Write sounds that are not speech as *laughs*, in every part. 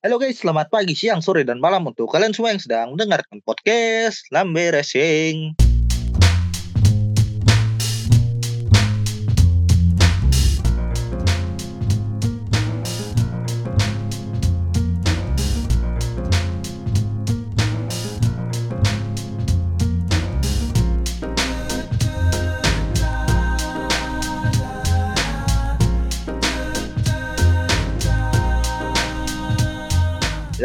Halo guys, selamat pagi, siang, sore, dan malam untuk kalian semua yang sedang mendengarkan podcast Lambe Racing.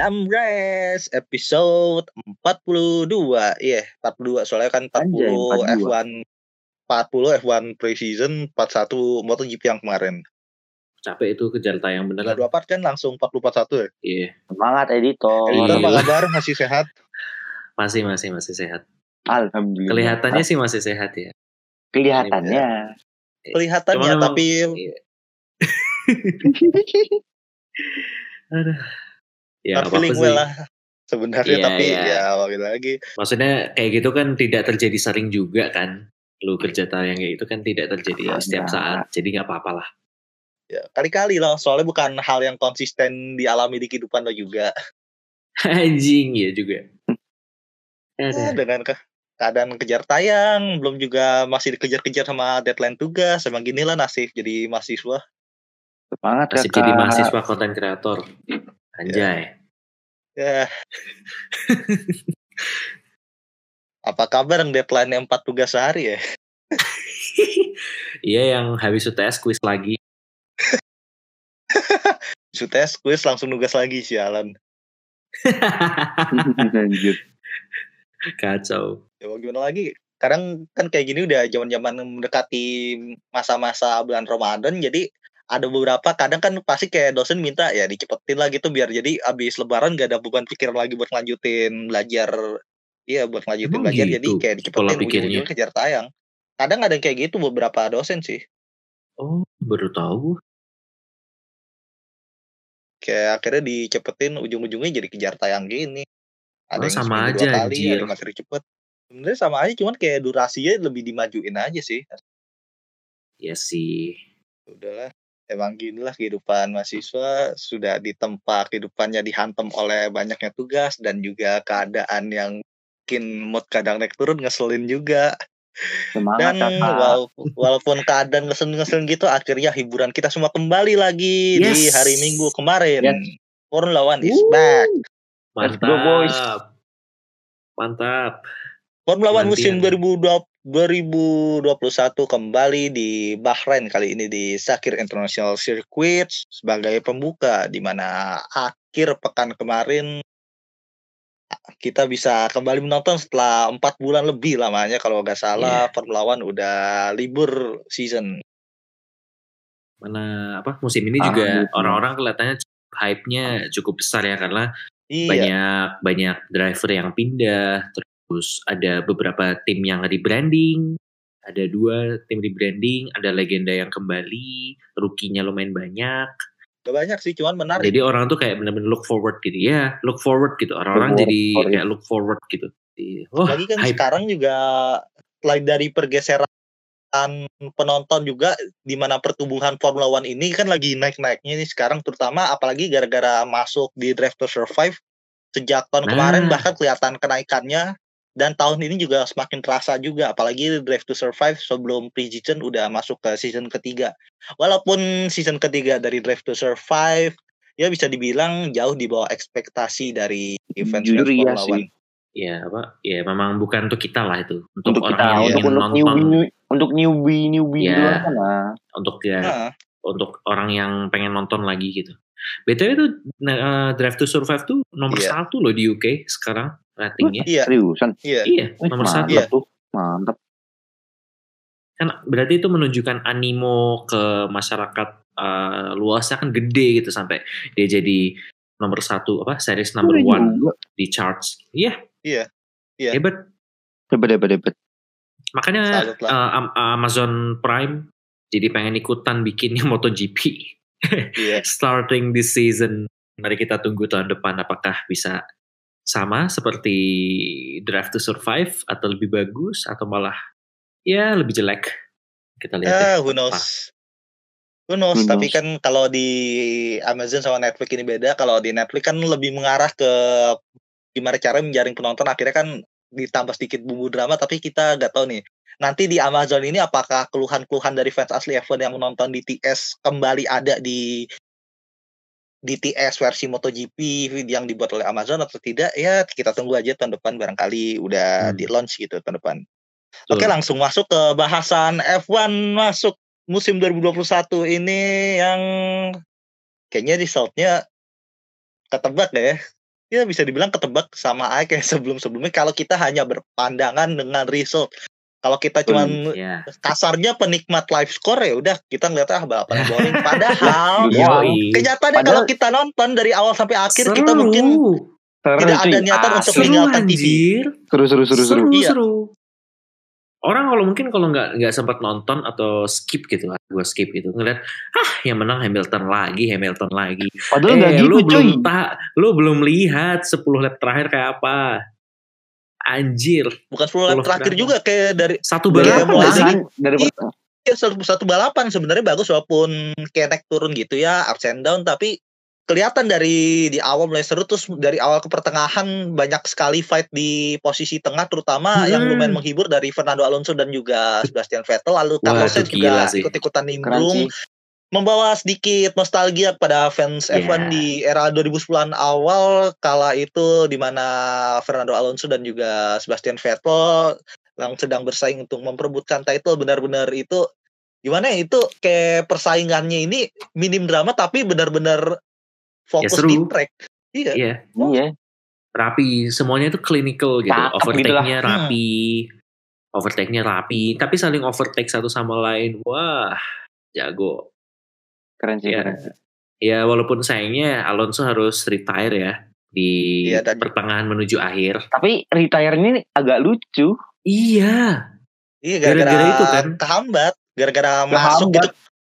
Lambres episode 42. Iya, 42. Soalnya kan 40 Anjay, 42. F1 40 F1 pre-season, 41 MotoGP yang kemarin. capek itu kejar tayang beneran. dua part kan langsung 40 41 ya. Iya, Semangat editor. Editor apa Iya. kabar? Masih sehat? masih masih masih sehat. Alhamdulillah. Kelihatannya sih masih sehat ya. Kelihatannya. Kelihatannya Cuman emang- tapi *laughs* Iya. *laughs* Aduh. Ya, not apa feeling sih. well lah *laughs* sebenarnya Iya, tapi iya. ya balik lagi. Maksudnya kayak gitu kan tidak terjadi sering juga kan. Lu kerja tayang kayak itu kan tidak terjadi Ada. setiap saat. Jadi nggak apa-apa lah. Ya, kali-kali lah soalnya bukan hal yang konsisten dialami di kehidupan lo juga. *laughs* Anjing *laughs* ya juga. Ya, dengan ke keadaan kejar tayang, belum juga masih dikejar-kejar sama deadline tugas. Emang gini lah nasib jadi mahasiswa. Semangat kakak. jadi mahasiswa konten kreator. Anjay. Ya. Apa kabar yang deadline 4 tugas sehari ya? Iya yang habis UTS quiz lagi. *laughs* Sutes quiz langsung nugas lagi sialan. Lanjut. Kacau. Ya mau gimana lagi? Kadang kan kayak gini udah zaman-zaman mendekati masa-masa bulan Ramadan jadi ada beberapa kadang kan pasti kayak dosen minta ya dicepetin lah gitu biar jadi abis lebaran gak ada beban pikiran lagi buat lanjutin belajar. Iya buat lanjutin Emang belajar gitu jadi kayak dicepetin ujung-ujungnya kejar tayang. Kadang ada yang kayak gitu beberapa dosen sih. Oh, baru tahu. kayak akhirnya dicepetin ujung-ujungnya jadi kejar tayang gini. Ada Oh, yang sama aja, dua kali anjir. ada yang masih cepet. Sebenarnya sama aja cuman kayak durasinya lebih dimajuin aja sih. Ya sih. udahlah emang gini lah kehidupan mahasiswa sudah ditempa kehidupannya dihantam oleh banyaknya tugas dan juga keadaan yang mungkin mood kadang naik turun ngeselin juga Semangat dan kakak. walaupun, walaupun keadaan ngeselin-ngeselin gitu akhirnya hiburan kita semua kembali lagi di Yes. hari Minggu kemarin Yes. Formula One is Woo. back Let's go, boys. Mantap. Mantap. Formula One musim Penantian. 2020 2021 kembali di Bahrain kali ini di Sakir International Circuit sebagai pembuka di mana akhir pekan kemarin kita bisa kembali menonton setelah empat bulan lebih lamanya kalau nggak salah Iya. Formula One udah libur season. Mana apa musim ini Ah, juga gitu. orang-orang kelihatannya hype-nya cukup besar ya karena Iya. banyak banyak driver yang pindah, terus ada beberapa tim yang rebranding, ada dua tim rebranding, ada legenda yang kembali, rookie-nya lumayan banyak. Gak banyak sih, cuman menarik. Jadi orang tuh kayak bener-bener look forward gitu ya, look forward gitu. Orang-orang jadi forward. kayak look forward gitu. Wah, Lagi kan hype. sekarang juga selain dari pergeseran penonton juga di mana pertumbuhan Formula One ini kan lagi naik-naiknya nih sekarang terutama apalagi gara-gara masuk di Drive to Survive sejak tahun Nah. kemarin bahkan kelihatan kenaikannya dan tahun ini juga semakin terasa juga apalagi Drive to Survive sebelum pre-season udah masuk ke season ketiga walaupun season ketiga dari Drive to Survive ya bisa dibilang jauh di bawah ekspektasi dari event Jujur iya Formula sih. Ya apa? Ya memang bukan untuk kita lah itu. Untuk, Untuk orang kita, yang untuk ingin untuk nonton, newbie, untuk newbie newbie Iya. di luar sana. untuk ya Nah, untuk orang yang pengen nonton lagi gitu. BTW itu uh, Drive to Survive tuh nomor Iya. satu loh di UK sekarang ratingnya. iya, Seriusan. iya. Iya, nomor mantap satu. Iya. tuh. Mantap. Kan berarti itu menunjukkan animo ke masyarakat uh, luasnya kan gede gitu sampai dia jadi nomor satu apa series number Boleh one juga. di charts. Iya. Iya. Iya. Hebat. Hebat hebat hebat. Makanya uh, Am- Amazon Prime jadi pengen ikutan bikinnya *laughs* MotoGP. Iya. *laughs* Starting this season. Mari kita tunggu tahun depan apakah bisa sama seperti Drive to Survive atau lebih bagus atau malah ya lebih jelek. Kita lihat Ah, ya. who knows. Who knows, Who tapi knows? kan kalau di Amazon sama Netflix ini beda. Kalau di Netflix kan lebih mengarah ke gimana cara menjaring penonton. Akhirnya kan ditambah sedikit bumbu drama, tapi kita nggak tahu nih. Nanti di Amazon ini apakah keluhan-keluhan dari fans asli F1 yang menonton di TS kembali ada di di TS versi MotoGP yang dibuat oleh Amazon atau tidak? Ya kita tunggu aja tahun depan barangkali udah Hmm. di launch gitu tahun depan. Betul. Oke langsung masuk ke bahasan F1 masuk musim 2021 ini yang kayaknya resultnya ketebak ya. Ya bisa dibilang ketebak sama aja *laughs* kayak sebelum-sebelumnya kalau kita hanya berpandangan dengan result. Kalau kita cuman Ya. kasarnya penikmat live score ya udah kita ngeliat ah balapan *laughs* boring. Padahal Iya. Kenyataannya Padahal- kalau kita nonton dari awal sampai akhir kita Seru. mungkin Seru, tidak ada niatan untuk Asli. seru meninggalkan TV. Seru, seru, seru, seru. seru, Iya. seru. Orang kalau mungkin kalau nggak nggak sempat nonton atau skip gitu lah, gue skip gitu ngeliat, ah yang menang Hamilton lagi, Hamilton lagi. Padahal eh, nggak gitu, lu cuy. belum tak, lu belum lihat 10 lap terakhir kayak apa. Anjir, Bukan 10 lap terakhir berapa? juga kayak dari satu Dari Iya, balapan mulai nggak sih? pertengahan, dari Iya. pertengahan. ya satu, satu balapan sebenarnya bagus walaupun kayak naik turun gitu ya ups and down tapi kelihatan dari di awal mulai seru terus dari awal ke pertengahan banyak sekali fight di posisi tengah terutama yang Hmm. lumayan menghibur dari Fernando Alonso dan juga Sebastian Vettel lalu Carlos Sainz juga ikut-ikutan nimbrung. Membawa sedikit nostalgia pada fans Yeah. F1 di era 2010-an awal kala itu di mana Fernando Alonso dan juga Sebastian Vettel yang sedang bersaing untuk memperebutkan title benar-benar itu gimana ya itu kayak persaingannya ini minim drama tapi benar-benar fokus Ya, seru. di track. Iya. Iya, Iya. rapi. Semuanya itu clinical gitu. Gitu. Overtake-nya rapi. Overtake-nya rapi. Tapi saling overtake satu sama lain. Wah, jago. Keren sih, Iya. keren. Ya walaupun sayangnya Alonso harus retire ya di Iya, tadi. pertengahan menuju akhir. Tapi retire ini agak lucu. Iya, Iya gara-gara itu kan. kehambat, gara-gara masuk gitu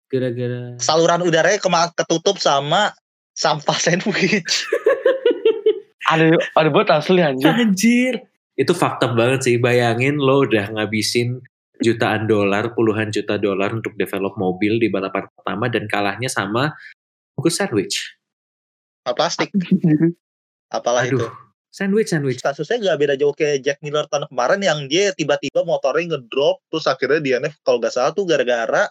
gara-gara saluran udaranya kema- ketutup sama sampah sandwich. *laughs* Ada ada buat asli anjir. anjir. Itu fakta banget sih. Bayangin lo udah ngabisin jutaan dolar, puluhan juta dolar untuk develop mobil di balapan pertama dan kalahnya sama bungkus sandwich. Sama plastik. *laughs* Apalah itu. Aduh, sandwich sandwich. kasusnya gak beda jauh kayak Jack Miller tahun kemarin yang dia tiba-tiba motornya ngedrop terus akhirnya DNF kalau gak salah tuh gara-gara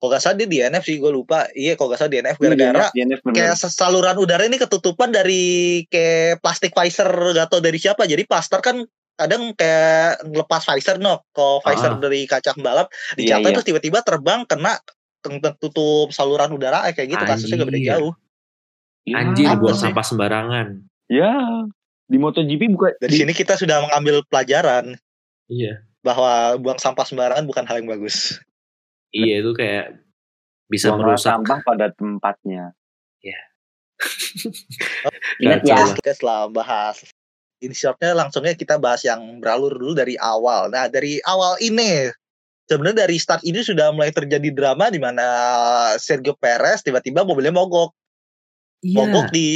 kalau gak salah dia DNF sih gue lupa iya kalau gak salah DNF gara-gara DNF bener. kayak saluran udara ini ketutupan dari kayak plastik visor gak tau dari siapa jadi pastor kan kadang kayak ngelepas visor no kalau visor Ah. dari kaca pembalap Iya, dicatat iya. terus tiba-tiba terbang kena tutup saluran udara kayak gitu kasusnya gak beda Anjir. jauh Ya, Anjir apa buang sih? sampah sembarangan. Ya. Di MotoGP bukan dari sini kita sudah mengambil pelajaran Iya. bahwa buang sampah sembarangan bukan hal yang bagus Iya itu kayak bisa buanglah merusak. sampah pada tempatnya. Iya. *laughs* Ingat ya. kita setelah bahas in shortnya langsungnya kita bahas yang beralur dulu dari awal. Nah dari awal ini sebenarnya dari start ini sudah mulai terjadi drama di mana Sergio Perez tiba-tiba mobilnya mogok, mogok Iya. di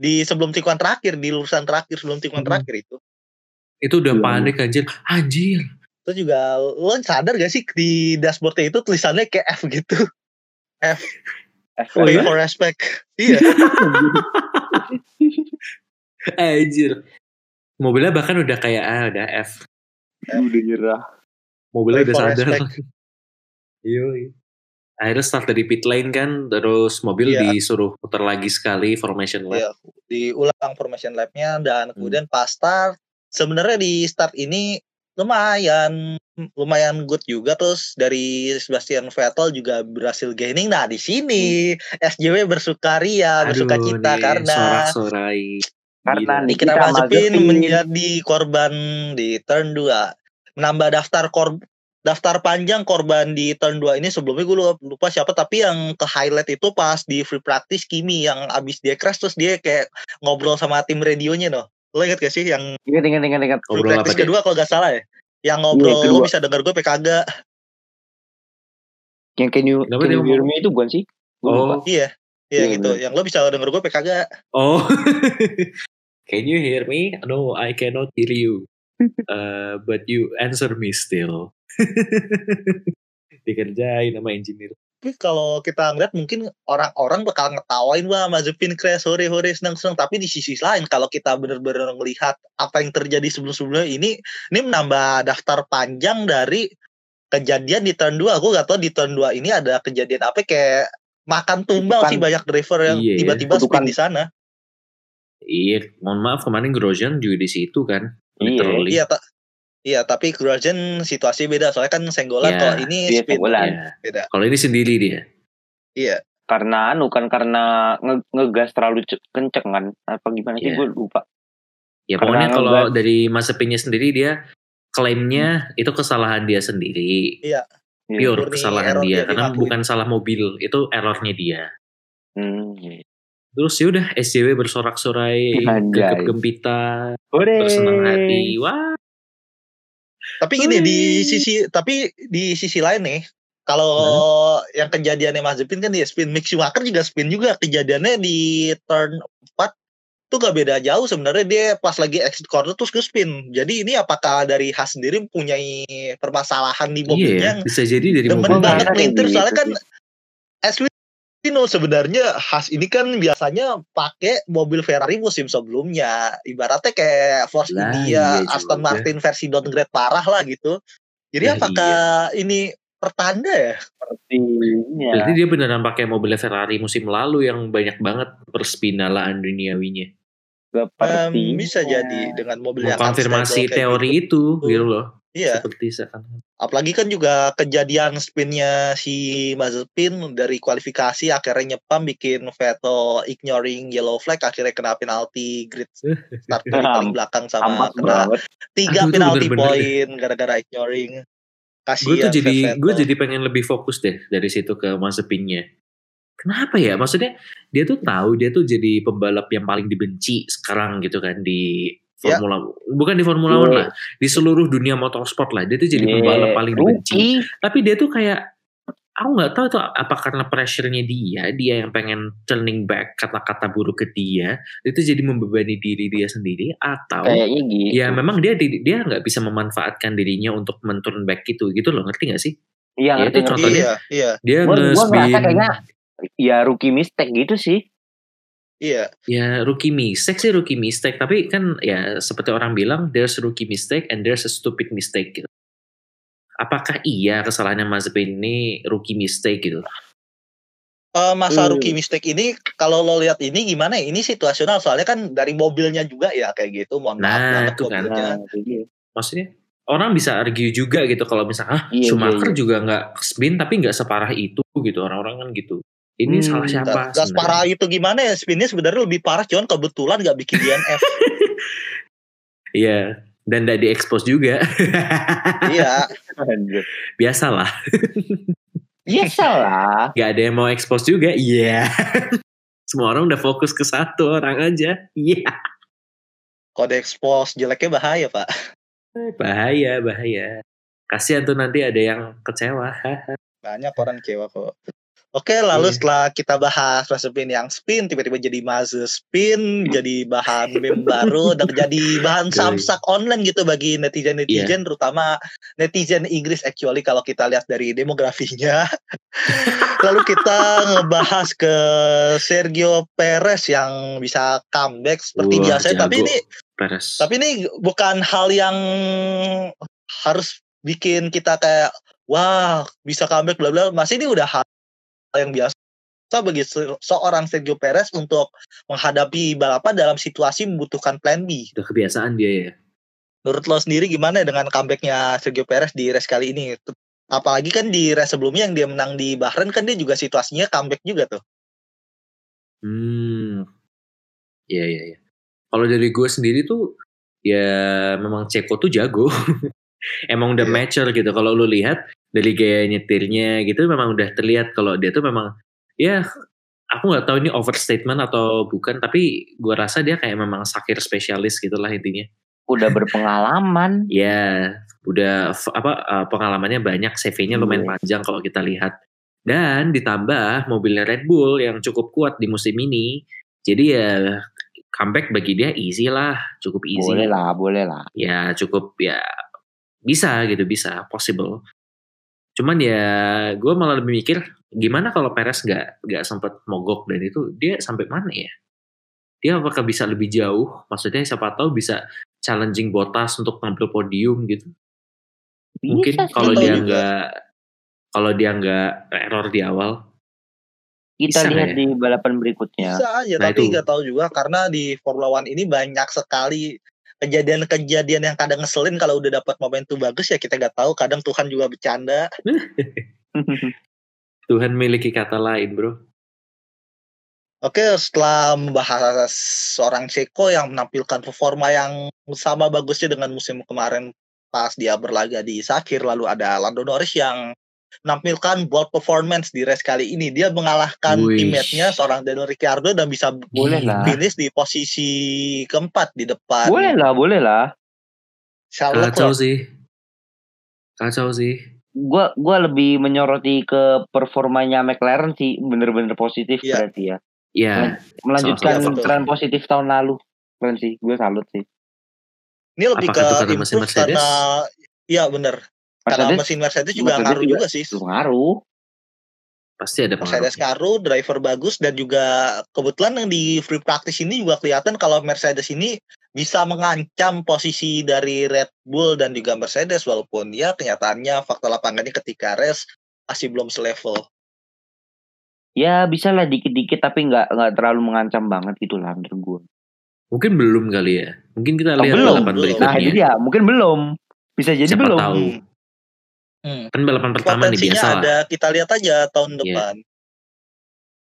di sebelum tikungan terakhir di lurusan terakhir sebelum tikungan Mhm. terakhir itu. Itu udah panik anjir. Anjir. Terus juga lo sadar gak sih di dashboardnya itu tulisannya kayak F gitu, Oh, pay iya? for respect. Iya. *laughs* Anjir. Mobilnya bahkan udah kayak ah udah F. Udah nyerah. Mobilnya udah sadar. *laughs* Iya. iya. Akhirnya start dari pit lane kan, terus mobil Iya. disuruh putar lagi sekali formation lap. Iya, diulang formation lap-nya Hmm. dan kemudian pas start sebenarnya di start ini lumayan lumayan good juga terus dari Sebastian Vettel juga berhasil gaining. Nah, di sini SJW bersukaria, bersuka cita karena sorak-sorai. Karena Gila. Nikita Nikita Mazepin menjadi korban di turn 2. Menambah daftar kor daftar panjang korban di turn 2 ini sebelumnya gue lupa, lupa siapa tapi yang ke highlight itu pas di free practice Kimi yang abis dia crash terus dia kayak ngobrol sama tim radionya no. Lo inget gak sih yang Ingat, ingat, ingat, ingat. free Ngobrol practice kedua kalau gak salah ya? Yang ngobrol Iya, kedua. lo bisa denger gue kagak. Yang can you, Kenapa can dia you hear me itu bukan sih? Gua lupa. Oh, Iya. Iya Iya, gitu. bener. Yang lo bisa denger gue kagak. oh. *laughs* Can you hear me? No, I cannot hear you. *laughs* Uh, but you answer me still. *laughs* Dikerjain sama engineer. tapi kalau kita ngeliat mungkin orang-orang bakal ngetawain wah Mazepin crash hore hore senang senang tapi di sisi lain kalau kita benar-benar melihat apa yang terjadi sebelum-sebelumnya ini ini menambah daftar panjang dari kejadian di turn 2 aku gak tahu di turn 2 ini ada kejadian apa kayak makan tumbal Bukan. sih banyak driver yang Iya, tiba-tiba spin di sana Iya, mohon maaf kemarin Grosjean juga di situ kan. Iya. Literally. iya tak Iya, tapi Grosjean situasi beda soalnya kan senggolan Iya. kalau ini Iya, spin senggolan. Iya. beda. Kalau ini sendiri dia. Iya. Karena anu kan karena nge- ngegas terlalu ce- kenceng kan. Apa gimana sih Iya. gue lupa. Ya Karena pokoknya kalau dari Mazepinnya sendiri dia klaimnya itu kesalahan dia sendiri. Iya. Pure Murni kesalahan dia dia karena bukan salah mobil, itu errornya dia. Hmm, iya. Terus ya udah SJW bersorak-sorai, gegap gempita, bersenang hati. Wah, Tapi gini di sisi tapi di sisi lain nih kalau yang kejadiannya Mazepin kan dia spin Mick Schumacher juga spin juga. Kejadiannya di turn 4 tuh gak beda jauh sebenarnya dia pas lagi exit corner terus ke spin. Jadi ini apakah dari Haas sendiri mempunyai permasalahan di mobilnya iya, bisa jadi dari demen mobil. banget melintir gitu soalnya kan sih. as we know sebenarnya Haas ini kan biasanya pakai mobil Ferrari musim sebelumnya ibaratnya kayak Force Lah, India iya Aston juga. Martin versi downgrade parah lah gitu jadi Lah, apakah ini pertanda ya Sepertinya. Berarti dia beneran pakai mobil Ferrari musim lalu yang banyak banget perspinalaan duniawinya. Sepertinya. Em, bisa jadi dengan mobil yang kayak teori gitu. itu, gitu loh. iya Seperti seakan apalagi kan juga kejadian spinnya si Mazepin dari kualifikasi akhirnya nyepam bikin Vettel ignoring yellow flag akhirnya kena penalti grid *laughs* start dari paling belakang sama amat kena banget. tiga Aduh, penalti poin gara-gara ignoring gue tuh jadi gue jadi pengen lebih fokus deh dari situ ke Mazepinnya. Kenapa ya? Maksudnya dia tuh tahu dia tuh jadi pembalap yang paling dibenci sekarang gitu kan di Ya. Formula bukan di Formula Iya. One lah, di seluruh dunia motorsport lah. Dia tuh jadi Iya, pembalap paling dibenci. Tapi dia tuh kayak aku nggak tahu tuh apa karena pressure-nya dia, dia yang pengen turning back kata-kata buruk ke dia, itu jadi membebani diri dia sendiri atau Kayaknya gitu. ya memang dia dia nggak bisa memanfaatkan dirinya untuk men-turn back gitu gitu loh ngerti gak sih Iya, ya, ngerti, itu ngerti. contohnya. iya iya dia nge-spin ngerasa kayaknya ya rookie mistake gitu sih. iya. Ya rookie mistake sih rookie mistake. Tapi kan ya seperti orang bilang there's rookie mistake and there's a stupid mistake gitu. Apakah iya kesalahannya Mazepin ini rookie mistake gitu? Eh, masa Hmm. rookie mistake ini kalau lo lihat ini gimana? Ya ini situasional. Soalnya kan dari mobilnya juga ya kayak gitu. Mohon maaf Nah, banget itu kan. Nah, maksudnya orang bisa argue juga gitu kalau misalnya ah Iya, Schumacher iya, iya. juga nggak spin tapi nggak separah itu gitu. Orang-orang kan gitu ini Hmm, salah Gak, siapa gak separah itu gimana ya spinnya sebenarnya lebih parah cuman kebetulan gak bikin DNF *laughs* Iya, dan tidak diekspos juga. *laughs* iya. Biasalah, *laughs* Iya salah. gak ada yang mau ekspos juga. Iya. Semua orang udah fokus ke satu orang aja. Iya. kode expose jeleknya bahaya pak Bahaya, bahaya. Kasihan tuh nanti ada yang kecewa. banyak orang kecewa kok Oke, lalu Iya. setelah kita bahas Mazepin yang spin, tiba-tiba jadi Maze spin, jadi bahan meme *laughs* baru, dan jadi bahan samsak online gitu bagi netizen-netizen, terutama netizen Inggris actually kalau kita lihat dari demografinya. *laughs* lalu kita ngebahas ke Sergio Perez yang bisa comeback seperti Wah, biasa, tapi ini tapi ini bukan hal yang harus bikin kita kayak wah bisa comeback bla bla. Masih ini udah hal yang biasa bagi se- seorang Sergio Perez untuk menghadapi balapan dalam situasi membutuhkan plan B. Udah kebiasaan dia ya. Menurut lo sendiri gimana dengan comebacknya Sergio Perez di race kali ini? Apalagi kan di race sebelumnya yang dia menang di Bahrain kan dia juga situasinya comeback juga tuh. Hmm. Iya, iya, iya. Kalau dari gue sendiri tuh, ya memang Ceko tuh jago. *laughs* emang udah Iya. mature gitu. Kalau lu lihat dari gaya nyetirnya gitu, memang udah terlihat kalau dia tuh memang, ya aku nggak tahu ini overstatement atau bukan, tapi gue rasa dia kayak memang sakir spesialis gitulah intinya. Udah berpengalaman. *laughs* Ya, udah apa uh, pengalamannya banyak, CV-nya lumayan Iya. panjang kalau kita lihat. Dan ditambah mobilnya Red Bull yang cukup kuat di musim ini. Jadi ya comeback bagi dia easy lah, cukup easy. Boleh lah, boleh lah. Ya cukup ya bisa gitu, bisa possible. Cuman ya gue malah lebih mikir gimana kalau Perez nggak nggak sempat mogok dan itu dia sampai mana ya? Dia apakah bisa lebih jauh? Maksudnya siapa tahu bisa challenging Bottas untuk tampil podium gitu. Mungkin Bisa sih. kalau dia nggak kalau dia nggak error di awal, kita bisa lihat ya? di balapan berikutnya. Bisa aja, Nah, tapi nggak tahu juga karena di Formula One ini banyak sekali kejadian-kejadian yang kadang ngeselin kalau udah dapat momentum bagus ya kita nggak tahu. Kadang Tuhan juga bercanda. *laughs* Tuhan memiliki kata lain, bro. Oke, setelah membahas seorang Ceko yang menampilkan performa yang sama bagusnya dengan musim kemarin pas dia berlaga di Sakir, lalu ada Lando Norris yang menampilkan bold performance di race kali ini. Dia mengalahkan teammate-nya seorang Daniel Ricciardo dan bisa Boleh lah. finish di posisi keempat di depan boleh lah, boleh lah. Charles Kacau Leclerc. sih. Kacau sih. Gua gua lebih menyoroti ke performanya McLaren sih, bener-bener positif Iya. berarti ya. Ya, Melanjutkan Salah satu. tren positif tahun lalu. Keren sih, gue salut sih. Ini lebih Apakah itu ke improve karena iya bener. Karena Mercedes mesin Mercedes juga Mercedes ngaruh juga juga sih. itu ngaruh. pasti ada Mercedes pengaruh. ngaruh, driver bagus dan juga kebetulan yang di free practice ini juga kelihatan kalau Mercedes ini bisa mengancam posisi dari Red Bull dan juga Mercedes walaupun ya kenyataannya fakta lapangannya ketika race masih belum selevel. Ya bisa lah dikit-dikit tapi nggak nggak terlalu mengancam banget gitu lah menurut gue. Mungkin belum kali ya. Mungkin kita Oh, lihat belum, balapan belum. berikutnya. Nah itu dia, mungkin belum. Bisa jadi Siapa belum. tahu. Hmm. Hmm. Kan balapan pertama nih biasa lah. ada, kita lihat aja tahun Iya. depan.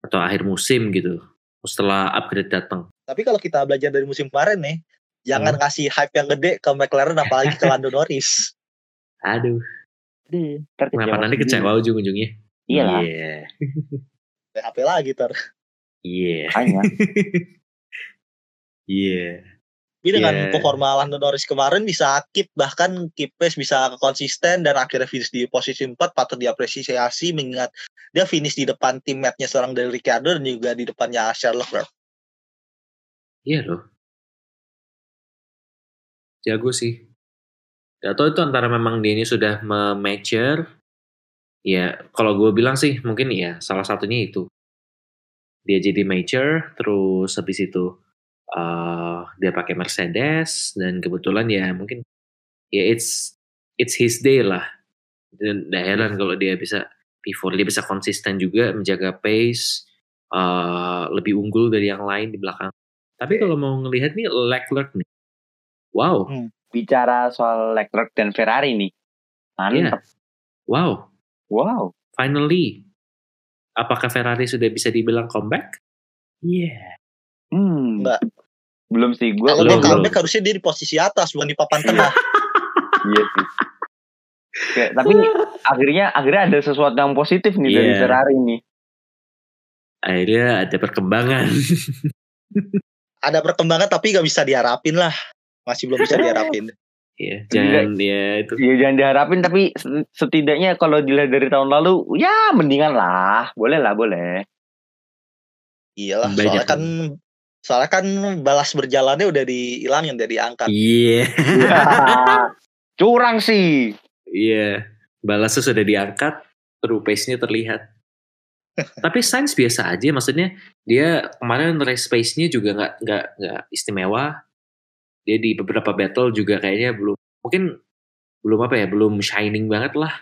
Atau akhir musim gitu. Setelah upgrade datang. Tapi kalau kita belajar dari musim kemarin nih, jangan Hmm. ngasih hype yang gede ke McLaren apalagi ke Lando Norris. *laughs* Aduh, Aduh, kenapa kecewa nanti kecewa ujung-ujungnya? Iya lah, Iya. HP lagi ter. Iya. hanya. Iya. Tapi dengan Iya. performa Lando Norris kemarin bisa keep bahkan keep pace bisa konsisten dan akhirnya finish di posisi 4 patut diapresiasi mengingat dia finish di depan teammate-nya seorang dari Ricciardo dan juga di depannya Charles Leclerc. Iya loh. Jago sih. Gak tau itu antara memang dia ini sudah me-mature. Ya, kalau gue bilang sih mungkin ya salah satunya itu. Dia jadi mature, terus habis itu eh dia pakai Mercedes dan kebetulan ya mungkin ya it's it's his day lah. Dan heran kalau dia bisa pivot, dia bisa konsisten juga menjaga pace, eh lebih unggul dari yang lain di belakang. Tapi kalau mau ngelihat nih Leclerc nih, wow, Bicara soal Leclerc dan Ferrari nih. Mantap. wow, Wow. finally. Apakah Ferrari sudah bisa dibilang comeback? Iya. Hmm. Mbak. Belum sih, gue Kalau dia comeback harusnya dia di posisi atas bukan di papan tengah. Iya sih. Kayak, tapi akhirnya akhirnya ada sesuatu yang positif nih dari Iya. Ferrari nih. Akhirnya ada perkembangan. Ada perkembangan tapi gak bisa diharapin lah. Masih belum bisa diharapin. Iya, jangan ya itu. Ya jangan diharapin tapi setidaknya kalau dilihat dari tahun lalu ya mendingan lah. Boleh lah, boleh. Iyalah, Banyak soalnya kan soalnya kan balas berjalannya udah dihilangin dari angkat. Iya, *laughs* Curang sih. iya. Balasnya sudah diangkat, true pace-nya terlihat. *laughs* Tapi Sainz biasa aja, maksudnya dia kemarin race pace-nya juga nggak nggak nggak istimewa. Dia di beberapa battle juga kayaknya belum mungkin belum apa ya, belum shining banget lah.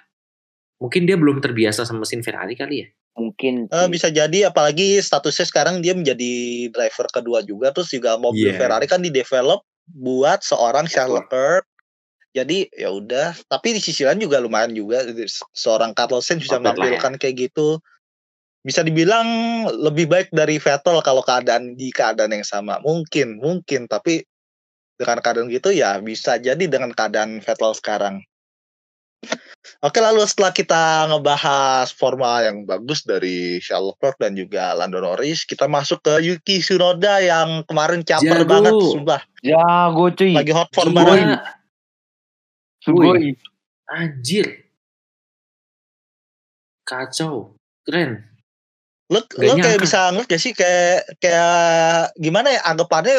Mungkin dia belum terbiasa sama mesin Ferrari kali ya. Mungkin Eh, sih. bisa jadi apalagi statusnya sekarang dia menjadi driver kedua juga terus juga mobil Iya. Ferrari kan di develop buat seorang Charles Leclerc. Jadi ya udah, tapi di sisi lain juga lumayan juga seorang Carlos Sainz bisa ya. menampilkan kayak gitu. Bisa dibilang lebih baik dari Vettel kalau keadaan di keadaan yang sama. Mungkin, mungkin tapi dengan keadaan gitu ya bisa jadi dengan keadaan Vettel sekarang. Oke lalu setelah kita ngebahas forma yang bagus dari Charles Leclerc dan juga Lando Norris, kita masuk ke Yuki Tsunoda yang kemarin caper Jago. banget, sumpah. Jago cuy. Lagi hot form banget. Sugoi. Anjir. Kacau. Keren. Lo, lo kayak nyangka. bisa ngeliat gak sih kayak kayak gimana ya anggapannya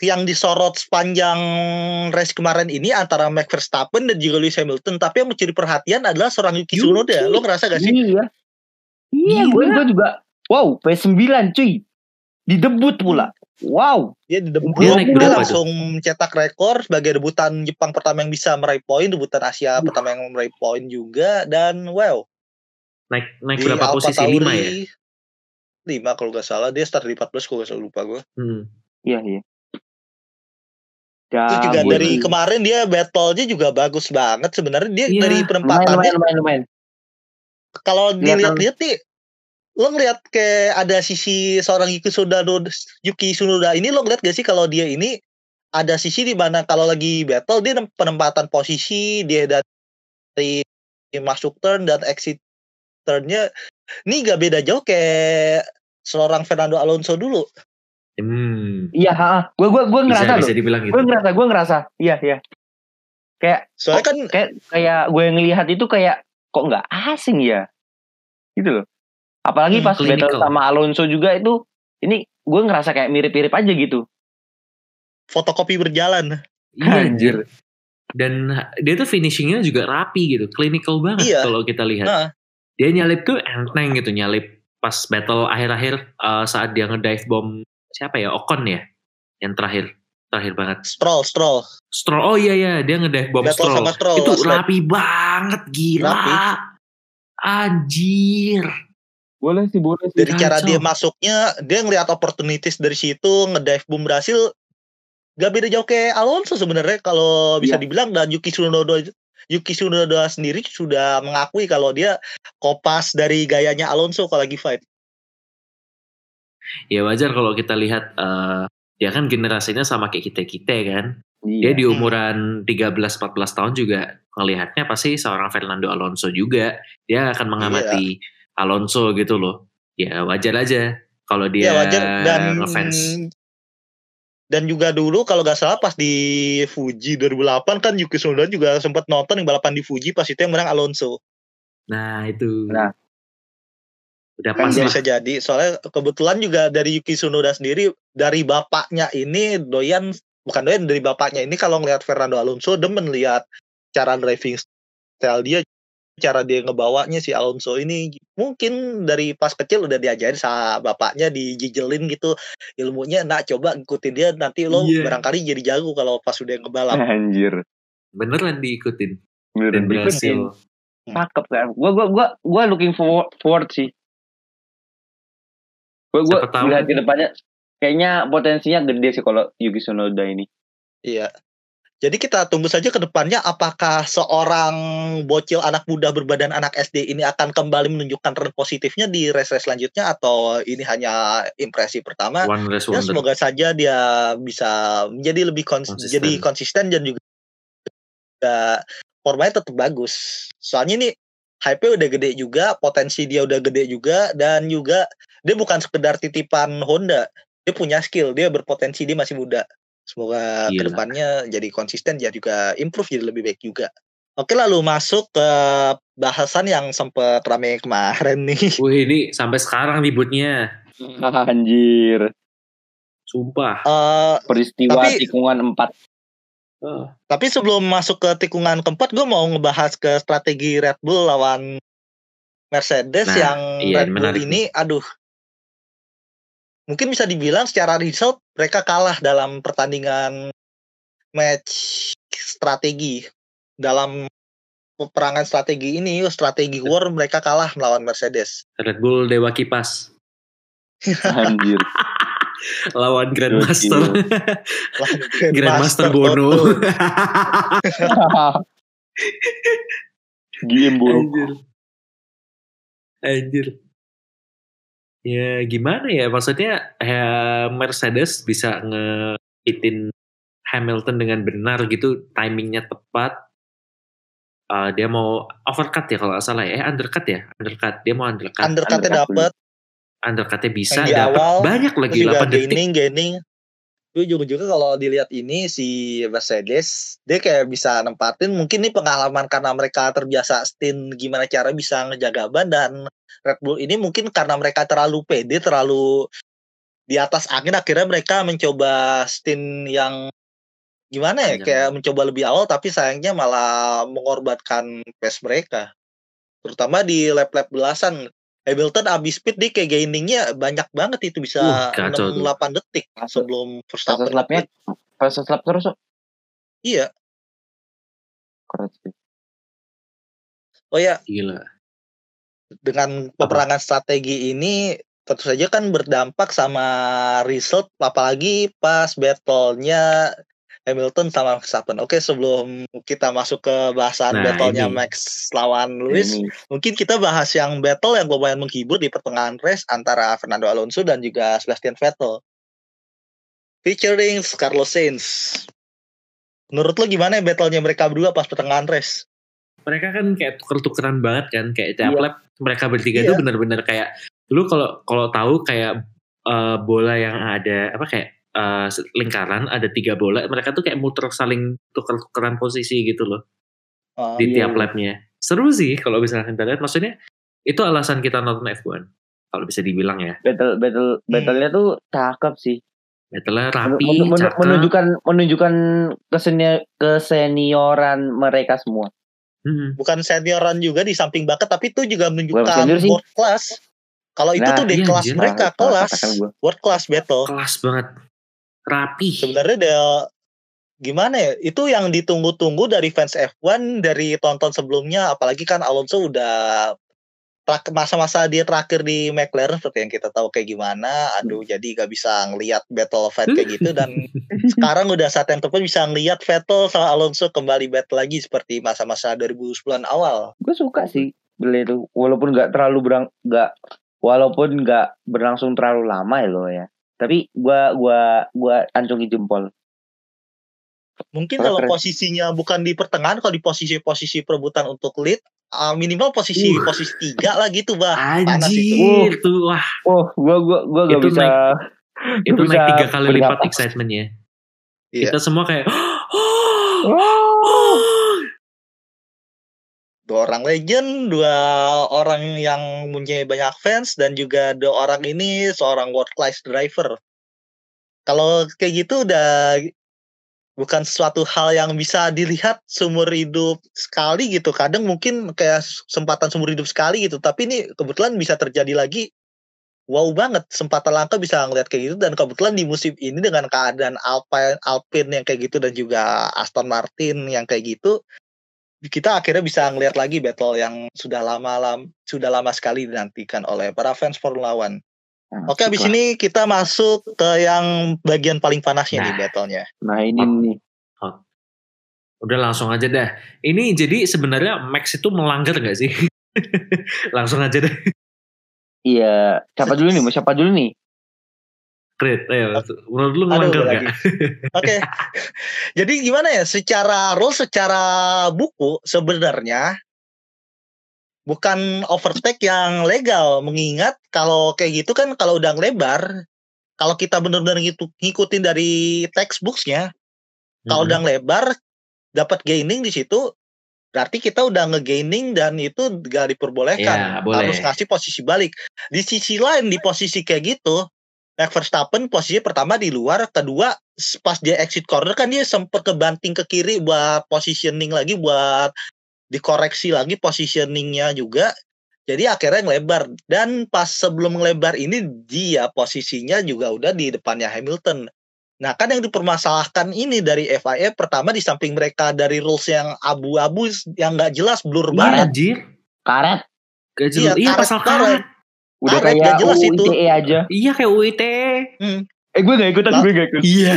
yang disorot sepanjang race kemarin ini antara Max Verstappen dan juga Lewis Hamilton, tapi yang mencuri perhatian adalah seorang Yuki. Tsunoda. Lo ngerasa gak sih? Iya. Iya, gue Gila. gue juga. Wow, P9 cuy. Di debut pula. Wow. Dia di debut Dia naik dia langsung mencetak rekor sebagai debutan Jepang pertama yang bisa meraih poin, debutan Asia pertama yang meraih poin juga dan wow. Naik naik di berapa Alpha posisi? Tauri, Lima ya? lima kalau nggak salah dia start di 14 kalau nggak salah lupa gue. Hmm. Iya, iya. Terus Ya, juga gue- dari kemarin dia battle-nya juga bagus banget sebenarnya. Dia Iya, dari penempatannya lumayan, lumayan, lumayan. kalau dilihat-lihat nih lo ngeliat kayak ada sisi seorang Yuki Tsunoda Yuki Tsunoda ini lo ngeliat gak sih kalau dia ini ada sisi di mana kalau lagi battle dia penempatan posisi dia dari masuk turn dan exit turnnya ini gak beda jauh kayak seorang Fernando Alonso dulu Hmm. Iya, ha, gue gue gue Bisa ngerasa bisa loh. dibilang gitu. Gue ngerasa, gue ngerasa. Iya, iya. Kayak soalnya kan kayak kayak gue ngelihat itu kayak kok nggak asing ya gitu loh apalagi Hmm, pas battle clinical. sama Alonso juga itu ini gue ngerasa kayak mirip-mirip aja gitu fotokopi berjalan Iya, Anjir. Dan dia tuh finishingnya juga rapi gitu, clinical banget Iya. kalau kita lihat. Nah. Dia nyalip tuh enteng gitu, nyalip pas battle akhir-akhir eh, saat dia ngedive bomb siapa ya Ocon ya, yang terakhir terakhir banget. Stroll Stroll Stroll, oh iya ya dia ngedive bomb Battle Stroll. sama Stroll, Itu rapi banget, gila. Rapi. Anjir. boleh sih boleh sih dari cara Kacau. dia masuknya dia ngelihat opportunities dari situ ngedive boom berhasil gak beda jauh kayak Alonso sebenarnya kalau bisa Iya. dibilang dan Yuki Tsunoda Yuki Tsunoda sendiri sudah mengakui kalau dia kopas dari gayanya Alonso kalau lagi fight Ya wajar kalau kita lihat eh, dia kan generasinya sama kayak kita-kita kan. Dia iya. di umuran 13-14 tahun juga ngelihatnya pasti seorang Fernando Alonso juga. Dia akan mengamati Iya. Alonso gitu loh. Ya wajar aja kalau dia ya wajar dan ngefans. dan juga dulu kalau gak salah pas di Fuji 2008 kan Yuki Tsunoda juga sempat nonton yang balapan di Fuji pas itu yang menang Alonso Nah itu. Nah. Udah Kan pas lah. bisa jadi. Soalnya kebetulan juga dari Yuki Tsunoda sendiri dari bapaknya ini doyan bukan doyan dari bapaknya ini kalau ngelihat Fernando Alonso demen lihat cara driving style dia cara dia ngebawanya si Alonso ini. Mungkin dari pas kecil udah diajarin sama bapaknya dijijelin gitu ilmunya nak coba ikutin dia nanti lo Iya. barangkali jadi jago kalau pas udah ngebalap. *laughs* Anjir. Beneran diikutin. Bener dan berhasil. cakep kan. Gue gue gue gue looking forward, forward sih gue gue lihat ke depannya kayaknya potensinya gede sih kalau Yuki Tsunoda ini Iya. Jadi kita tunggu saja ke depannya apakah seorang bocil anak muda berbadan anak SD ini akan kembali menunjukkan tren positifnya di race-race selanjutnya atau ini hanya impresi pertama. One race Ya semoga saja dia bisa menjadi lebih kons- Konsisten. jadi konsisten dan juga juga formanya tetap bagus. Soalnya ini hype udah gede juga, potensi dia udah gede juga dan juga dia bukan sekedar titipan Honda. Dia punya skill, dia berpotensi dia masih muda. Semoga Gila. ke depannya jadi konsisten dia juga improve jadi lebih baik juga. Oke lalu masuk ke bahasan yang sempat rame kemarin nih. *laughs* Wih ini sampai sekarang ributnya. *laughs* anjir Sumpah. Eh, peristiwa Tapi- tikungan 4 Eh, Tapi sebelum masuk ke tikungan keempat, gue mau ngebahas ke strategi Red Bull lawan Mercedes Nah, yang iya, Red Bull ini, aduh, mungkin bisa dibilang secara result mereka kalah dalam pertandingan match strategi. Dalam peperangan strategi ini, strategi war mereka kalah melawan Mercedes. Red Bull Dewa Kipas. *laughs* Anjir lawan *laughs* Grandmaster. Grandmaster Bono. *laughs* Game buruk Anjir. Anjir. Ya gimana ya maksudnya ya, Mercedes bisa ngehitin Hamilton dengan benar gitu timingnya tepat. Uh, dia mau overcut ya kalau nggak salah ya, eh undercut ya, undercut. Dia mau undercut. Undercutnya Undercut. dapet, Undercutnya bisa di dapat awal, banyak lagi terus juga 8 detik. gaining, gaining. Gue juga juga kalau dilihat ini si Mercedes, dia kayak bisa nempatin mungkin ini pengalaman karena mereka terbiasa stint gimana cara bisa ngejaga ban dan Red Bull ini mungkin karena mereka terlalu pede, terlalu di atas angin akhirnya mereka mencoba stint yang gimana ya kayak mencoba lebih awal tapi sayangnya malah mengorbankan pace mereka terutama di lap-lap belasan Hamilton abis speed dia kayak gainingnya banyak banget itu bisa Uh, kacau tuh. 68 detik Masuk. sebelum Verstappen slapnya nge-pit. fase slap terus. Iya. Keren sih. Oh ya, Gila. dengan peperangan strategi ini tentu saja kan berdampak sama result apalagi pas battle-nya Hamilton sama Verstappen. Oke, sebelum kita masuk ke bahasan Nah, battle-nya ini. Max lawan Lewis, Ini. mungkin kita bahas yang battle yang lumayan menghibur di pertengahan race antara Fernando Alonso dan juga Sebastian Vettel. Featuring Carlos Sainz. Menurut lo gimana ya battle-nya mereka berdua pas pertengahan race? Mereka kan kayak tuker-tukeran banget kan. Kayak tiap Iya. lap mereka bertiga Iya. tuh bener-bener kayak. Lu kalau kalau tahu kayak eh, bola yang ada apa kayak eh, lingkaran ada tiga bola. Mereka tuh kayak muter saling tuker-tukeran posisi gitu loh. Oh, di Iya, tiap iya. lapnya. Seru sih kalau misalnya kita lihat. Maksudnya itu alasan kita nonton F1. Kalau bisa dibilang ya. Battle battle Hmm. battle-nya tuh cakep sih. Battle-nya rapi, men- men- cakep. menunjukkan menunjukkan keseni kesenioran mereka semua. Hmm. bukan senioran juga di samping bakat tapi itu juga menunjukkan world class. Kalau itu Nah, tuh di iya, kelas mereka kelas world class battle. Kelas banget. Rapi. Sebenarnya dia gimana ya? Itu yang ditunggu-tunggu dari fans F1 dari tonton sebelumnya apalagi kan Alonso udah trak- masa-masa dia terakhir di McLaren seperti yang kita tahu kayak gimana. Aduh, jadi gak bisa ngelihat battle fight kayak gitu dan *laughs* sekarang udah saat yang tepat bisa ngelihat Vettel sama Alonso kembali battle lagi seperti masa-masa 2010-an awal. Gue suka sih beli itu walaupun nggak terlalu berang nggak walaupun nggak berlangsung terlalu lama ya lo ya. Tapi gua gua gua ancungi jempol. Mungkin Karena kalau keren. posisinya bukan di pertengahan, kalau di posisi-posisi perebutan untuk lead, uh, minimal posisi Uh. posisi tiga lah gitu, bah. Panas itu. Anjir tuh wah Oh, gua gua gua gak Itu bisa itu Gak naik bisa tiga kali lipat excitementnya. Iya. Kita semua kayak *gasps* Oh, Dua orang legend, dua orang yang punya banyak fans, dan juga dua orang ini seorang world class driver. Kalau kayak gitu udah bukan suatu hal yang bisa dilihat seumur hidup sekali gitu. Kadang mungkin kayak kesempatan seumur hidup sekali gitu. Tapi ini kebetulan bisa terjadi lagi. Wow banget, kesempatan langka bisa ngeliat kayak gitu dan kebetulan di musim ini dengan keadaan Alpine, Alpine yang kayak gitu dan juga Aston Martin yang kayak gitu, kita akhirnya bisa ngeliat lagi battle yang sudah lama lam, sudah lama sekali dinantikan oleh para fans Formula One. Oke, abis ini kita masuk ke yang bagian paling panasnya nih Nah. battlenya. Nah ini nih. udah langsung aja dah. Ini jadi sebenarnya Max itu melanggar nggak sih? *laughs* langsung aja deh. Iya, siapa dulu nih? Mau siapa dulu nih? Great, ayo. Menurut lu melanggar nggak? *laughs* Oke. Jadi gimana ya? Secara rule, secara buku sebenarnya bukan overtake yang legal. Mengingat kalau kayak gitu kan kalau udah ngelebar, kalau kita benar-benar gitu- ngikutin dari textbooksnya, kalau udah ngelebar dapat gaining di situ, berarti kita udah ngegaining dan itu gak diperbolehkan. Ya, boleh. Harus ngasih posisi balik. Di sisi lain di posisi kayak gitu, Max Verstappen posisi pertama di luar, kedua pas dia exit corner kan dia sempet kebanting ke kiri buat positioning lagi buat dikoreksi lagi positioningnya juga. Jadi akhirnya ngelebar dan pas sebelum ngelebar ini dia posisinya juga udah di depannya Hamilton. Nah kan yang dipermasalahkan ini dari FIA pertama di samping mereka dari rules yang abu-abu yang nggak jelas blur Iya, banget. Karet. Gak Iya, jelas. Iya, karet pasal karet. karet. Udah Karet, kayak jelas UU itu. ITE aja. Iya kayak UIT. Eh gue gak ikutan, gue gak ikut. Iya.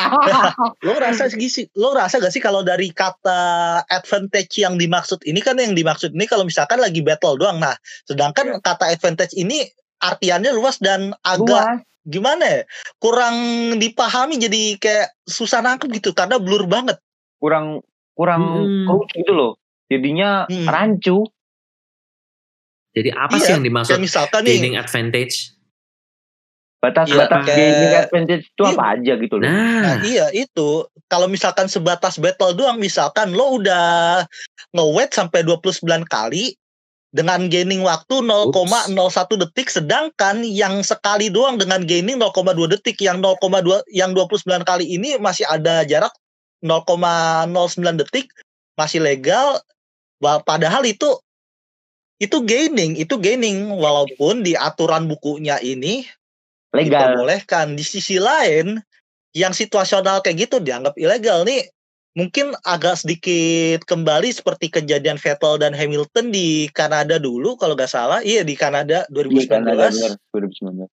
*laughs* Lo ngerasa sih, lo ngerasa gak sih kalau dari kata advantage yang dimaksud ini kan yang dimaksud ini kalau misalkan lagi battle doang. Nah, sedangkan kata advantage ini artiannya luas dan agak Luas. gimana ya? Kurang dipahami jadi kayak susah nangkep gitu karena blur banget. Kurang kurang Hmm. coach gitu loh. Jadinya Hmm. rancu. Jadi apa Iya, sih yang dimaksud Kayak misalkan nih, gaining advantage? Batas-batas Iya, gaining kayak- advantage itu Iya. apa aja gitu loh. Nah, Nah, iya itu. Kalau misalkan sebatas battle doang, misalkan lo udah nge-wait sampai 29 kali dengan gaining waktu 0,01 detik sedangkan yang sekali doang dengan gaining 0,2 detik yang 0,2 yang 29 kali ini masih ada jarak 0,09 detik masih legal padahal itu itu gaining, itu gaining walaupun di aturan bukunya ini Legal. diperbolehkan. Di sisi lain, yang situasional kayak gitu dianggap ilegal nih. Mungkin agak sedikit kembali seperti kejadian Vettel dan Hamilton di Kanada dulu kalau nggak salah. Iya di Kanada Iya, 2019. kan, ada benar, 2019.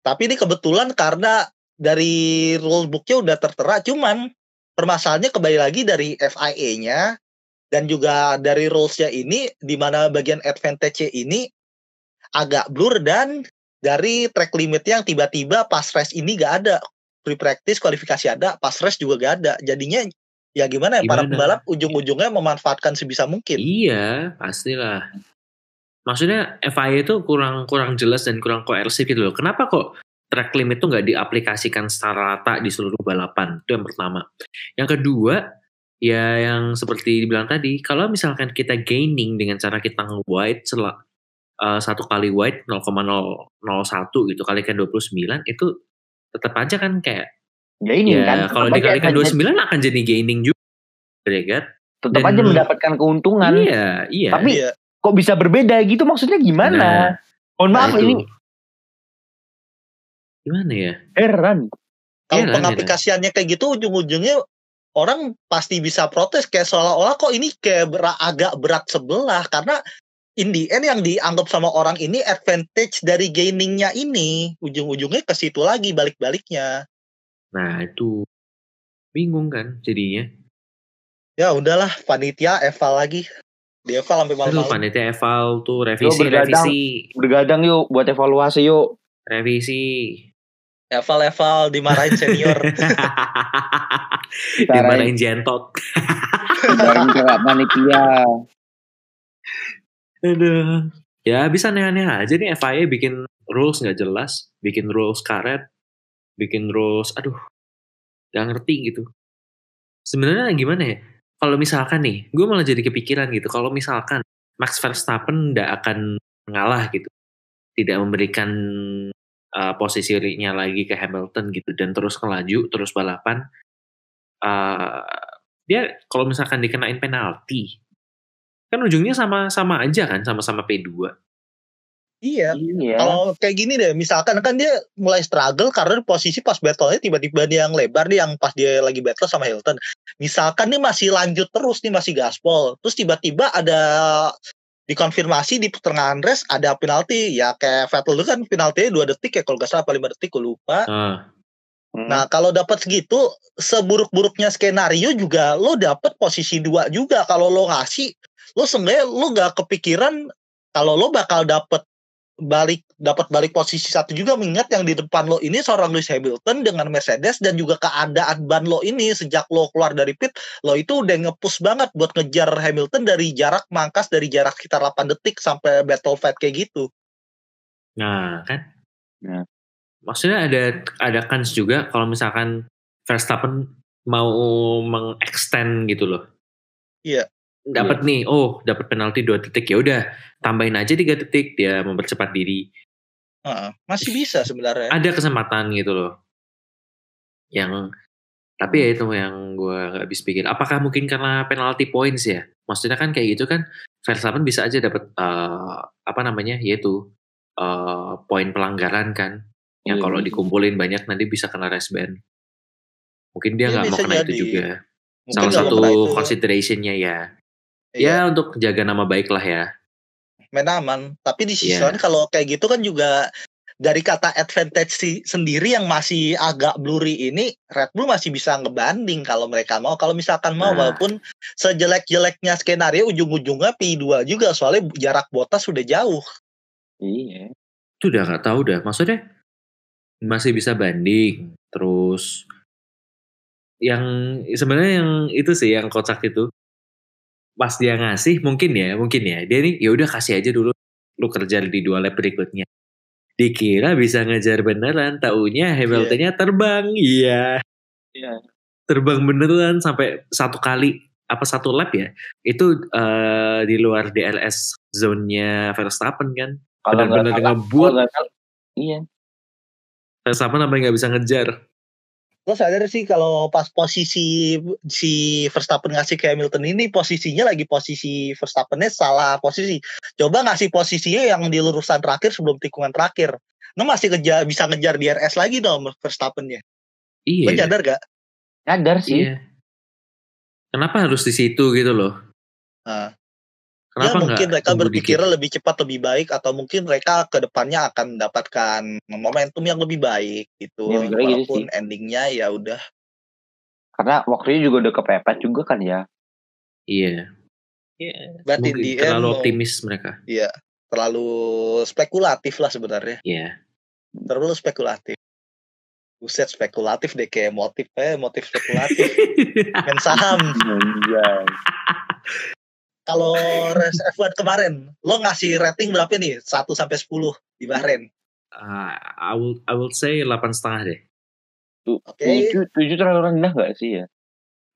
Tapi ini kebetulan karena dari rule booknya udah tertera, cuman permasalahannya kembali lagi dari FIA-nya dan juga dari rules-nya ini di mana bagian advantage-nya ini agak blur dan dari track limit yang tiba-tiba pas race ini gak ada free practice kualifikasi ada pas race juga gak ada jadinya ya gimana ya para pembalap ujung-ujungnya memanfaatkan sebisa mungkin Iya, pastilah. Maksudnya FIA itu kurang kurang jelas dan kurang koersif gitu loh. Kenapa kok track limit itu nggak diaplikasikan secara rata di seluruh balapan? Itu yang pertama. Yang kedua, ya yang seperti dibilang tadi, kalau misalkan kita gaining dengan cara kita nge-wide sel- eh, satu kali wide 0,001 gitu kalikan 29 itu tetap aja kan kayak Ya ini ya kan. kalau tetap dikalikan advantage- 29 akan jadi gaining juga ya kan? tetap dan- aja mendapatkan keuntungan. Iya, iya. Tapi Iya. kok bisa berbeda gitu maksudnya gimana? Nah, Mohon maaf Nah, itu. ini gimana ya? heran. kalau Iya, pengaplikasiannya kayak gitu ujung-ujungnya orang pasti bisa protes kayak seolah-olah kok ini kayak bera- agak berat sebelah karena in the end yang dianggap sama orang ini advantage dari gainingnya ini ujung-ujungnya ke situ lagi balik-baliknya Nah, itu bingung kan jadinya. ya udahlah panitia eval lagi di eval sampai Aduh, malam-malam panitia eval tuh revisi, begadang. revisi, Bergadang yuk buat evaluasi yuk. revisi. Eval dimarahin senior *laughs* Dimarahin jentot. Bareng kakak panitia. Aduh. Ya bisa aneh-aneh aja nih FIA bikin rules nggak jelas, bikin rules karet, bikin rules, aduh, nggak ngerti gitu. Sebenarnya gimana ya? Kalau misalkan nih, gue malah jadi kepikiran gitu. Kalau misalkan Max Verstappen nggak akan ngalah gitu, tidak memberikan uh, posisinya lagi ke Hamilton gitu, dan terus ngelaju, terus balapan, uh, dia kalau misalkan dikenain penalti, kan ujungnya sama sama aja kan, sama-sama P2. iya Iya. Kalau kayak gini deh, misalkan kan dia mulai struggle karena posisi pas battle-nya tiba-tiba dia yang lebar nih yang pas dia lagi battle sama Hilton. Misalkan nih masih lanjut terus nih masih gaspol, terus tiba-tiba ada dikonfirmasi di pertengahan race ada penalti ya kayak Vettel itu kan penaltinya dua detik ya kalau nggak salah apa lima detik gue lupa. Hmm. Nah kalau dapat segitu seburuk-buruknya skenario juga lo dapat posisi dua juga kalau lo ngasih lo sebenarnya lo gak kepikiran kalau lo bakal dapat balik dapat balik posisi satu juga mengingat yang di depan lo ini seorang Lewis Hamilton dengan Mercedes dan juga keadaan ban lo ini sejak lo keluar dari pit lo itu udah ngepush banget buat ngejar Hamilton dari jarak mangkas dari jarak sekitar 8 detik sampai battle fight kayak gitu. nah kan. Nah. Maksudnya ada ada kans juga kalau misalkan Verstappen mau mengextend gitu loh. Iya. Dapat nih, oh dapat penalti dua detik ya udah tambahin aja tiga detik dia mempercepat diri. Heeh, masih bisa sebenarnya. Ada kesempatan gitu loh. Yang tapi ya itu yang gue nggak habis pikir. Apakah mungkin karena penalty points ya? Maksudnya kan kayak gitu kan Verstappen bisa aja dapat eh, apa namanya yaitu eh, poin pelanggaran kan. Yang kalau dikumpulin banyak nanti bisa kena race ban. Mungkin dia Iya, nggak mau bisa kena itu jadi. juga. Mungkin Salah satu itu. considerationnya ya. Iya. Ya untuk jaga nama baik lah ya. main aman. Tapi di sisi Iya. lain kalau kayak gitu kan juga dari kata advantage si- sendiri yang masih agak blurry ini Red Bull masih bisa ngebanding kalau mereka mau. Kalau misalkan mau Nah. walaupun sejelek-jeleknya skenario ujung-ujungnya P2 juga soalnya jarak botas sudah jauh. Iya. Itu udah nggak tahu dah. Maksudnya masih bisa banding. Terus yang sebenarnya yang itu sih yang kocak itu pas dia ngasih mungkin ya mungkin ya. Dia nih ya udah kasih aja dulu lu kerja di dua lap berikutnya. Dikira bisa ngejar beneran taunya Hamiltonnya terbang. Iya. Iya. terbang beneran sampai satu kali apa satu lap ya? Itu eh, di luar DLS zone-nya Verstappen kan. Salah, ngebuat. Iya. Verstappen sampai nggak bisa ngejar Lo sadar sih kalau pas posisi si Verstappen ngasih ke Hamilton ini posisinya lagi posisi Verstappennya salah posisi. Coba ngasih posisinya yang di lurusan terakhir sebelum tikungan terakhir. Lo masih ngejar, bisa ngejar di RS lagi dong Verstappennya. Iya. Lo sadar gak? Sadar sih. Iya. Kenapa harus di situ gitu loh? Nah, Kenapa ya mungkin mereka berpikir lebih cepat lebih baik atau mungkin mereka ke depannya akan mendapatkan momentum yang lebih baik gitu. Ya, gitu Walaupun sih. endingnya ya udah Karena waktunya juga udah kepepet juga kan ya. Iya. Iya. Berarti Mungkin di terlalu end- optimis mereka. ya terlalu spekulatif lah sebenarnya. Iya. Terlalu spekulatif. Buset spekulatif deh kayak motif eh motif spekulatif *laughs* main saham. Kalau race *laughs* F1 kemarin lo ngasih rating berapa nih? 1 sampai 10 di Bahrain. Ah, I will I will say 8 setengah deh. Oke. Tujuh, tujuh terlalu rendah gak sih ya?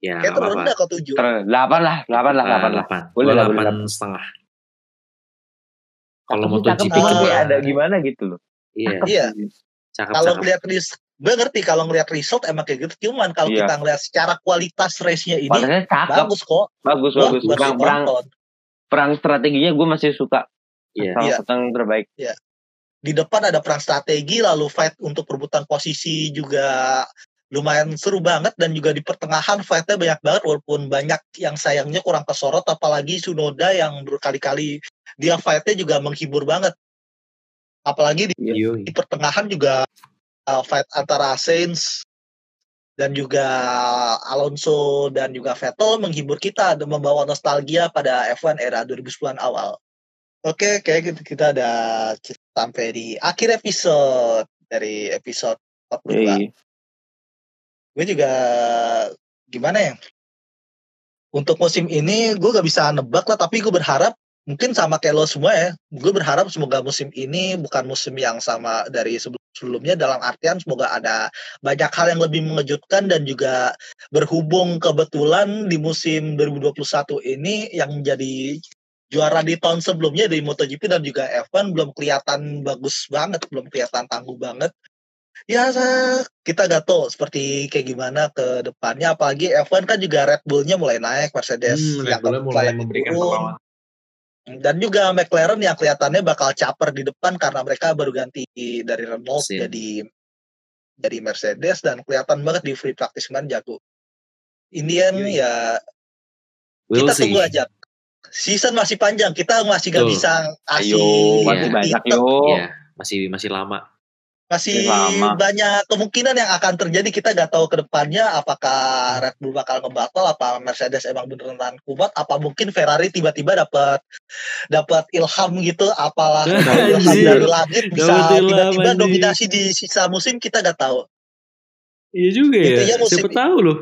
Ya, Kayak terlalu rendah kok 7. Ter, delapan lah, delapan lah, Ah, delapan lah. delapan. Boleh lah, boleh delapan setengah. Kalau banget ya, Ah. ada gimana gitu loh. Iya, Iya. Kalau ngeliat result, gue ngerti kalau ngeliat result emang kayak gitu. Cuman kalau Iya. kita ngeliat secara kualitas race-nya ini Padahal cakep, bagus kok. bagus, Wah, bagus. Perang, perang, perang strateginya gue masih suka. Iya. Perang Iya. perang terbaik. Di depan ada perang strategi, lalu fight untuk perebutan posisi juga lumayan seru banget dan juga di pertengahan fightnya banyak banget walaupun banyak yang sayangnya kurang kesorot apalagi Sunoda yang berkali-kali dia fightnya juga menghibur banget apalagi di, Yoi. di pertengahan juga uh, fight antara Sainz dan juga Alonso dan juga Vettel menghibur kita dan membawa nostalgia pada F1 era 2010-an awal. Oke, kayak gitu kita ada sampai di akhir episode dari episode 42 Yoi. gue juga gimana ya untuk musim ini gue gak bisa nebak lah tapi gue berharap mungkin sama kayak lo semua ya gue berharap semoga musim ini bukan musim yang sama dari sebelum sebelumnya dalam artian semoga ada banyak hal yang lebih mengejutkan dan juga berhubung kebetulan di musim 2021 ini yang menjadi juara di tahun sebelumnya dari MotoGP dan juga F1 belum kelihatan bagus banget belum kelihatan tangguh banget ya kita gak tahu seperti kayak gimana ke depannya apalagi F1 kan juga Red Bullnya mulai naik Mercedes Hmm, Red yang mulai memberikan perlawanan. Dan juga McLaren yang kelihatannya bakal caper di depan karena mereka baru ganti dari Renault Mesin. jadi jadi Mercedes dan kelihatan banget di free practice kemarin jago Indian Yoi. ya We'll kita see. tunggu aja season masih panjang kita masih gak Betul. bisa kasih Ayo, masih Iya. banyak yo. Iya, masih masih lama. Masih Lama. banyak kemungkinan yang akan terjadi kita nggak tahu ke depannya apakah Red Bull bakal ngebatal apa Mercedes emang beneran kuat apa mungkin Ferrari tiba-tiba dapat dapat ilham gitu apalah *laughs* ilham dari langit bisa tiba-tiba anjing. dominasi di sisa musim kita nggak tahu Iya juga ya. Intinya musim- Siapa tahu loh.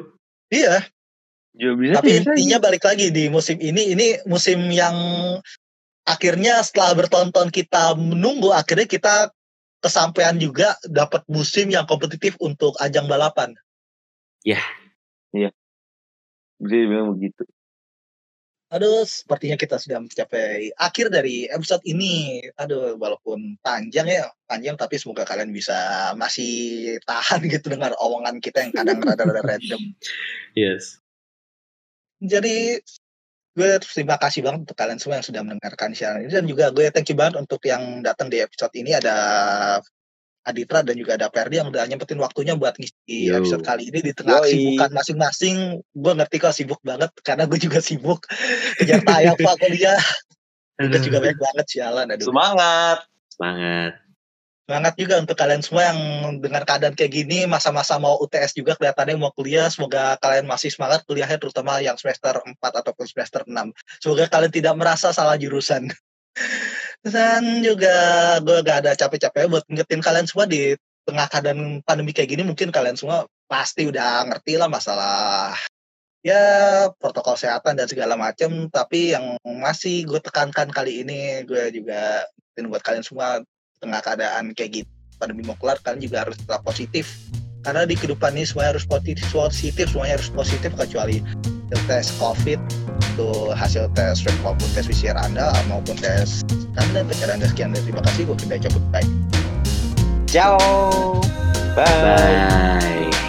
iya Juga bisa tapi bisa. intinya balik lagi di musim ini ini musim yang akhirnya setelah bertonton kita menunggu akhirnya kita kesampaian juga dapat musim yang kompetitif untuk ajang balapan Bisa dibilang begitu. Aduh, sepertinya kita sudah mencapai akhir dari episode ini. Aduh, walaupun panjang ya, panjang tapi semoga kalian bisa masih tahan gitu dengan omongan kita yang kadang *laughs* rada-rada random. Yes. Jadi gue terima kasih banget untuk kalian semua yang sudah mendengarkan siaran ini dan juga gue thank you banget untuk yang datang di episode ini ada Aditra dan juga ada Perdi yang udah nyempetin waktunya buat ngisi Yo. episode kali ini di tengah kesibukan masing-masing. Gue ngerti kok sibuk banget karena gue juga sibuk kejar tayang pak kuliah. *laughs* Tugas juga banyak banget sialan. Aduh. Semangat. Semangat. Semangat juga untuk kalian semua yang dengan keadaan kayak gini masa-masa mau UTS juga kelihatannya mau kuliah. Semoga kalian masih semangat kuliahnya terutama yang semester 4 ataupun semester 6. Semoga kalian tidak merasa salah jurusan. *laughs* Dan juga gue gak ada capek-capek buat ngingetin kalian semua di tengah keadaan pandemi kayak gini mungkin kalian semua pasti udah ngerti lah masalah ya protokol kesehatan dan segala macam tapi yang masih gue tekankan kali ini gue juga buat kalian semua tengah keadaan kayak gitu pandemi mau kelar kalian juga harus tetap positif karena di kehidupan ini semuanya harus positif positif semuanya harus positif kecuali tes covid itu hasil tes swab maupun tes PCR anda maupun tes anda tes anda sekian dan terima kasih gue tidak cabut baik Ciao. Bye. Bye.